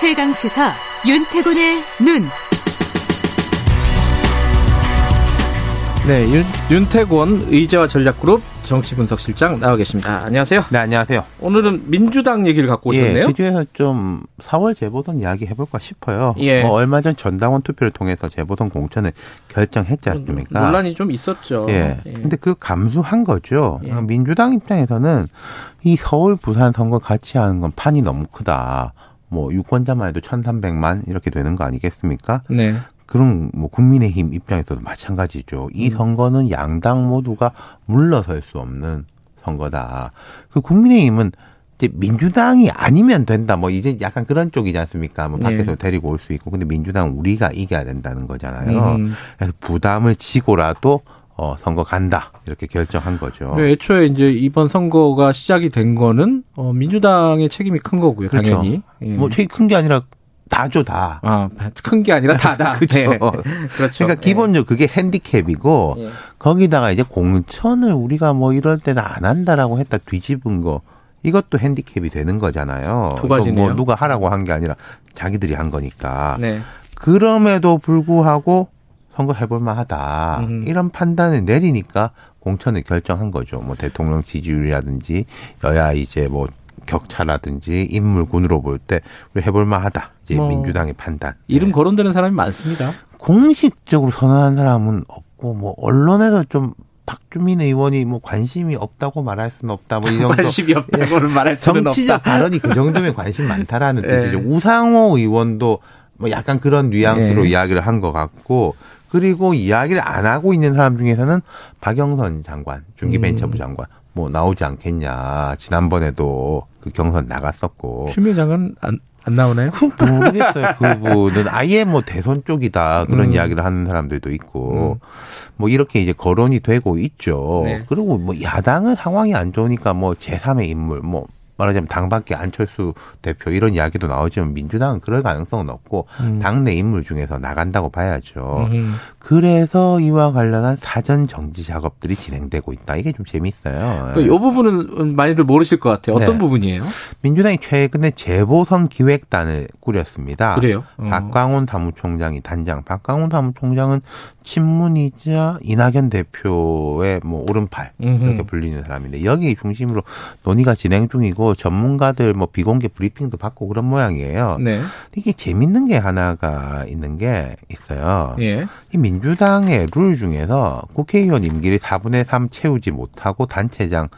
최강 시사 윤태곤의 눈. 네, 윤, 윤태곤 의제와 전략그룹 정치분석실장 나와 계십니다. 아, 안녕하세요. 네, 안녕하세요. 오늘은 민주당 얘기를 갖고 오셨네요. 예, 그 중에서 좀 4월 재보선 이야기 해볼까 싶어요. 예. 뭐 얼마 전 전당원 투표를 통해서 재보선 공천을 결정했지 않습니까? 논란이 좀 있었죠. 예. 예. 근데 그 감수한 거죠. 예. 민주당 입장에서는 이 서울, 부산 선거 같이 하는 건 판이 너무 크다. 뭐 유권자만 해도 1,300만 이렇게 되는 거 아니겠습니까? 네. 그럼 뭐 국민의힘 입장에서도 마찬가지죠. 이 음. 선거는 양당 모두가 물러설 수 없는 선거다. 그 국민의힘은 이제 민주당이 아니면 된다. 뭐 이제 약간 그런 쪽이지 않습니까? 뭐 밖에서 네. 데리고 올 수 있고. 근데 민주당은 우리가 이겨야 된다는 거잖아요. 음. 그래서 부담을 지고라도 어 선거 간다. 이렇게 결정한 거죠. 그리고 애초에 이제 이번 선거가 시작이 된 거는 어, 민주당의 책임이 큰 거고요. 그렇죠. 당연히. 예. 뭐 최근 큰게 아니라 다죠 다. 아, 큰 게 아니라 다다. 그죠. 네. 그렇죠. 그러니까 기본적으로 그게 핸디캡이고 예. 거기다가 이제 공천을 우리가 뭐 이럴 때는 안 한다라고 했다 뒤집은 거 이것도 핸디캡이 되는 거잖아요. 두 이거 가지네요. 뭐 누가 하라고 한 게 아니라 자기들이 한 거니까. 네. 그럼에도 불구하고 선거 해볼 만하다. 음. 이런 판단을 내리니까 공천을 결정한 거죠. 뭐 대통령 지지율이라든지 여야 이제 뭐 격차라든지 인물군으로 볼 때 우리 해볼 만하다. 이제 뭐, 민주당의 판단. 이름 네. 거론되는 사람이 많습니다. 공식적으로 선언한 사람은 없고 뭐 언론에서 좀 박주민 의원이 뭐 관심이 없다고 말할 수는 없다. 뭐 이 정도 관심이 없다고는 말할 수는 정치적 없다. 발언이 그 정도면 관심 많다라는 예. 뜻이죠. 우상호 의원도 뭐 약간 그런 뉘앙스로 예. 이야기를 한 것 같고 그리고 이야기를 안 하고 있는 사람 중에서는 박영선 장관, 중기벤처부 음. 장관 뭐 나오지 않겠냐. 지난번에도 그 경선 나갔었고. 추미애 장관 안, 안 나오나요? 그 모르겠어요. 그분은 아예 뭐 대선 쪽이다 그런 음. 이야기를 하는 사람들도 있고 뭐 이렇게 이제 거론이 되고 있죠. 네. 그리고 뭐 야당은 상황이 안 좋으니까 뭐 제3의 인물 뭐 말하자면 당밖에 안철수 대표 이런 이야기도 나오지만 민주당은 그럴 가능성은 없고 음. 당내 인물 중에서 나간다고 봐야죠. 음. 그래서 이와 관련한 사전 정지 작업들이 진행되고 있다. 이게 좀 재밌어요. 그, 이 부분은 많이들 모르실 것 같아요. 어떤 네. 부분이에요? 민주당이 최근에 재보선 기획단을 꾸렸습니다. 그래요? 어. 박광훈 사무총장이 단장. 박광훈 사무총장은 친문이자 이낙연 대표의 뭐 오른팔. 이렇게 불리는 사람인데 여기 중심으로 논의가 진행 중이고 전문가들 뭐 비공개 브리핑도 받고 그런 모양이에요. 네. 이게 재밌는 게 하나가 있는 게 있어요. 예. 이 민주당의 룰 중에서 국회의원 임기를 4분의 3 채우지 못하고 단체장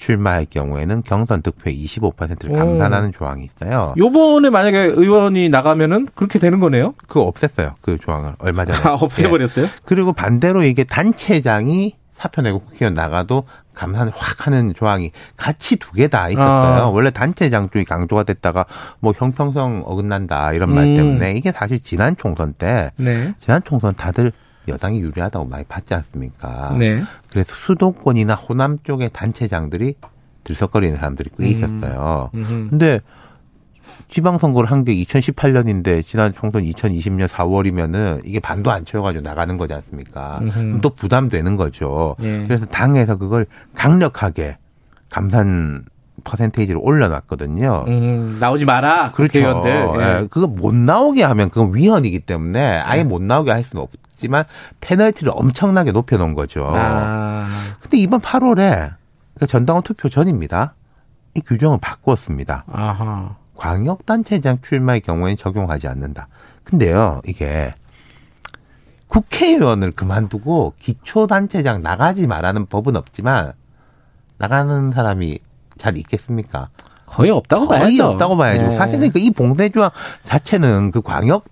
출마할 경우에는 경선 득표의 25%를 오. 감산하는 조항이 있어요. 요번에 만약에 의원이 나가면은 그렇게 되는 거네요? 그거 없앴어요. 그 조항을 얼마 전에. 아, 없애버렸어요? 예. 그리고 반대로 이게 단체장이 사표 내고 국회의원 나가도 감산을 확 하는 조항이 같이 두 개 다 있었어요. 아. 원래 단체 장 쪽이 강조가 됐다가 뭐 형평성 어긋난다 이런 음. 말 때문에 이게 사실 지난 총선 때 네. 지난 총선 다들 여당이 유리하다고 많이 봤지 않습니까? 네. 그래서 수도권이나 호남 쪽의 단체장들이 들썩거리는 사람들이 꽤 음. 있었어요. 음흠. 근데 지방선거를 한 게 2018년인데 지난 총선 2020년 4월이면은 이게 반도 안 채워가지고 나가는 거지 않습니까? 또 부담되는 거죠. 예. 그래서 당에서 그걸 강력하게 감산 퍼센테이지를 올려놨거든요. 음, 나오지 마라. 그렇죠. 예. 예, 그거 못 나오게 하면 그건 위헌이기 때문에 아예 네. 못 나오게 할 수는 없지만 페널티를 엄청나게 높여놓은 거죠. 아. 근데 이번 8월에 그러니까 전당원 투표 전입니다. 이 규정을 바꾸었습니다. 아하. 광역단체장 출마의 경우에는 적용하지 않는다. 근데요, 이게 국회의원을 그만두고 기초단체장 나가지 말라는 법은 없지만 나가는 사람이 잘 있겠습니까? 거의 없다고 거의 봐야죠. 없다고 봐야죠. 네. 사실은 그이 봉쇄조항 자체는 그 광역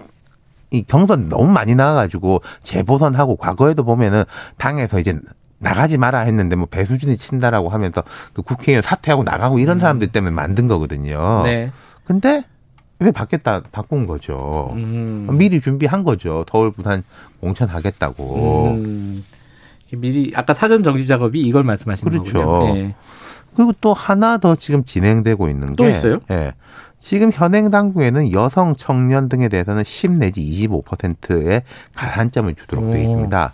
이 경선 너무 많이 나와가지고 재보선하고 과거에도 보면은 당에서 이제 나가지 마라 했는데 뭐 배수진이 친다라고 하면서 그 국회의원 사퇴하고 나가고 이런 사람들 때문에 만든 거거든요. 음. 네. 근데 왜 바뀌었다 바꾼 거죠. 음. 미리 준비한 거죠. 서울 부산 공천 하겠다고. 음. 미리 아까 사전 정지 작업이 이걸 말씀하시는 그렇죠. 거군요. 예. 그리고 또 하나 더 지금 진행되고 있는 또게 있어요? 예. 지금 현행 당국에는 여성, 청년 등에 대해서는 10 내지 25%의 가산점을 주도록 되어 오. 있습니다.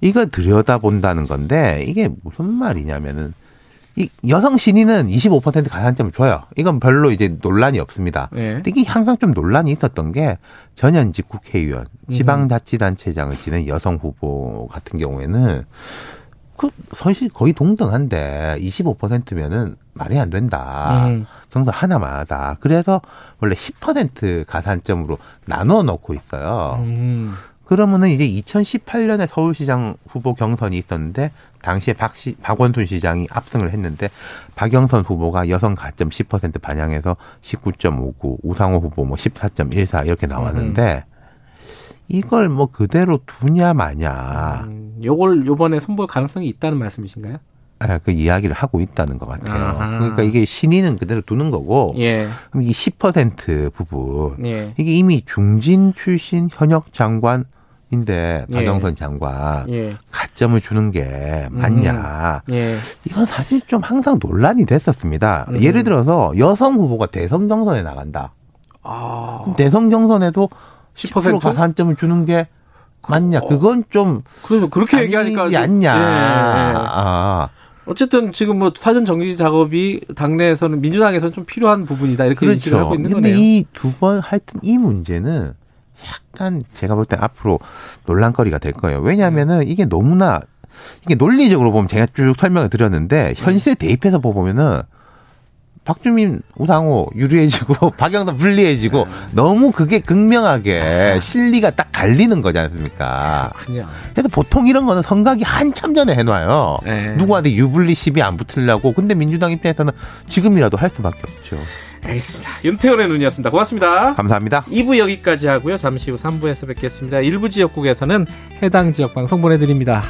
이걸 들여다본다는 건데 이게 무슨 말이냐면은 이 여성 신인은 25% 가산점을 줘요. 이건 별로 이제 논란이 없습니다. 네. 이게 항상 좀 논란이 있었던 게 전현직 국회의원, 지방자치단체장을 지낸 여성 후보 같은 경우에는 그 사실 거의 동등한데 25%면은 말이 안 된다. 음. 경선 하나마다. 그래서 원래 10% 가산점으로 나눠 놓고 있어요. 음. 그러면은 이제 2018년에 서울시장 후보 경선이 있었는데 당시에 박시, 박원순 시장이 압승을 했는데 박영선 후보가 여성 가점 10% 반영해서 19.59, 우상호 후보 뭐 14.14 이렇게 나왔는데 이걸 뭐 그대로 두냐 마냐 음, 요걸 요번에 선보일 가능성이 있다는 말씀이신가요? 아, 그 이야기를 하고 있다는 것 같아요. 아하. 그러니까 이게 신인은 그대로 두는 거고 예. 그럼 이 10% 부분 예. 이게 이미 중진 출신 현역 장관 인데 예. 박영선 장관 예. 가점을 주는 게 맞냐. 예. 이건 사실 좀 항상 논란이 됐었습니다. 음. 예를 들어서 여성 후보가 대선 경선에 나간다. 아. 대선 경선에도 10% 10% 가산점을 주는 게 맞냐. 그건 좀 그래서 그렇게 얘기하니까 않냐. 예, 예. 아, 어쨌든 지금 뭐 사전 정리 작업이 당내에서는 민주당에서는 좀 필요한 부분이다 이렇게 인식을 그렇죠. 하고 있는 근데 거네요. 이두 번 하여튼 이 문제는 약간 제가 볼 때 앞으로 논란거리가 될 거예요. 왜냐하면은 이게 너무나 이게 논리적으로 보면 제가 쭉 설명을 드렸는데 현실에 대입해서 보면은 박주민, 우상호 유리해지고 박영선 불리해지고 네. 너무 그게 극명하게 실리가 딱 갈리는 거지 않습니까? 그렇군요. 그래서 보통 이런 거는 선각이 한참 전에 해놔요. 네. 누구한테 유불리 시비 안 붙으려고. 근데 민주당 입장에서는 지금이라도 할 수밖에 없죠. 알겠습니다. 윤태원의 눈이었습니다. 고맙습니다. 감사합니다. 2부 여기까지 하고요. 잠시 후 3부에서 뵙겠습니다. 일부 지역국에서는 해당 지역 방송 보내드립니다.